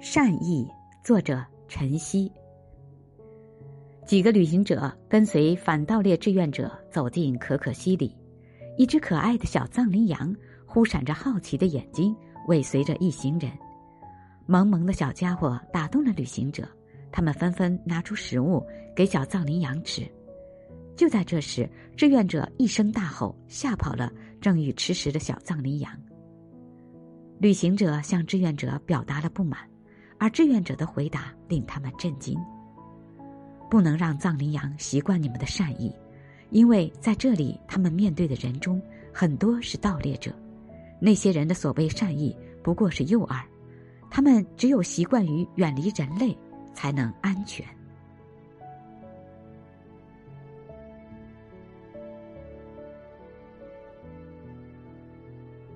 善意，作者晨曦。几个旅行者跟随反盗猎志愿者走进可可西里，一只可爱的小藏羚羊忽闪着好奇的眼睛，尾随着一行人。萌萌的小家伙打动了旅行者，他们纷纷拿出食物给小藏羚羊吃。就在这时，志愿者一声大吼，吓跑了正欲吃食的小藏羚羊。旅行者向志愿者表达了不满。而志愿者的回答令他们震惊。不能让藏羚羊习惯你们的善意，因为在这里，他们面对的人中很多是盗猎者。那些人的所谓善意不过是诱饵，他们只有习惯于远离人类，才能安全。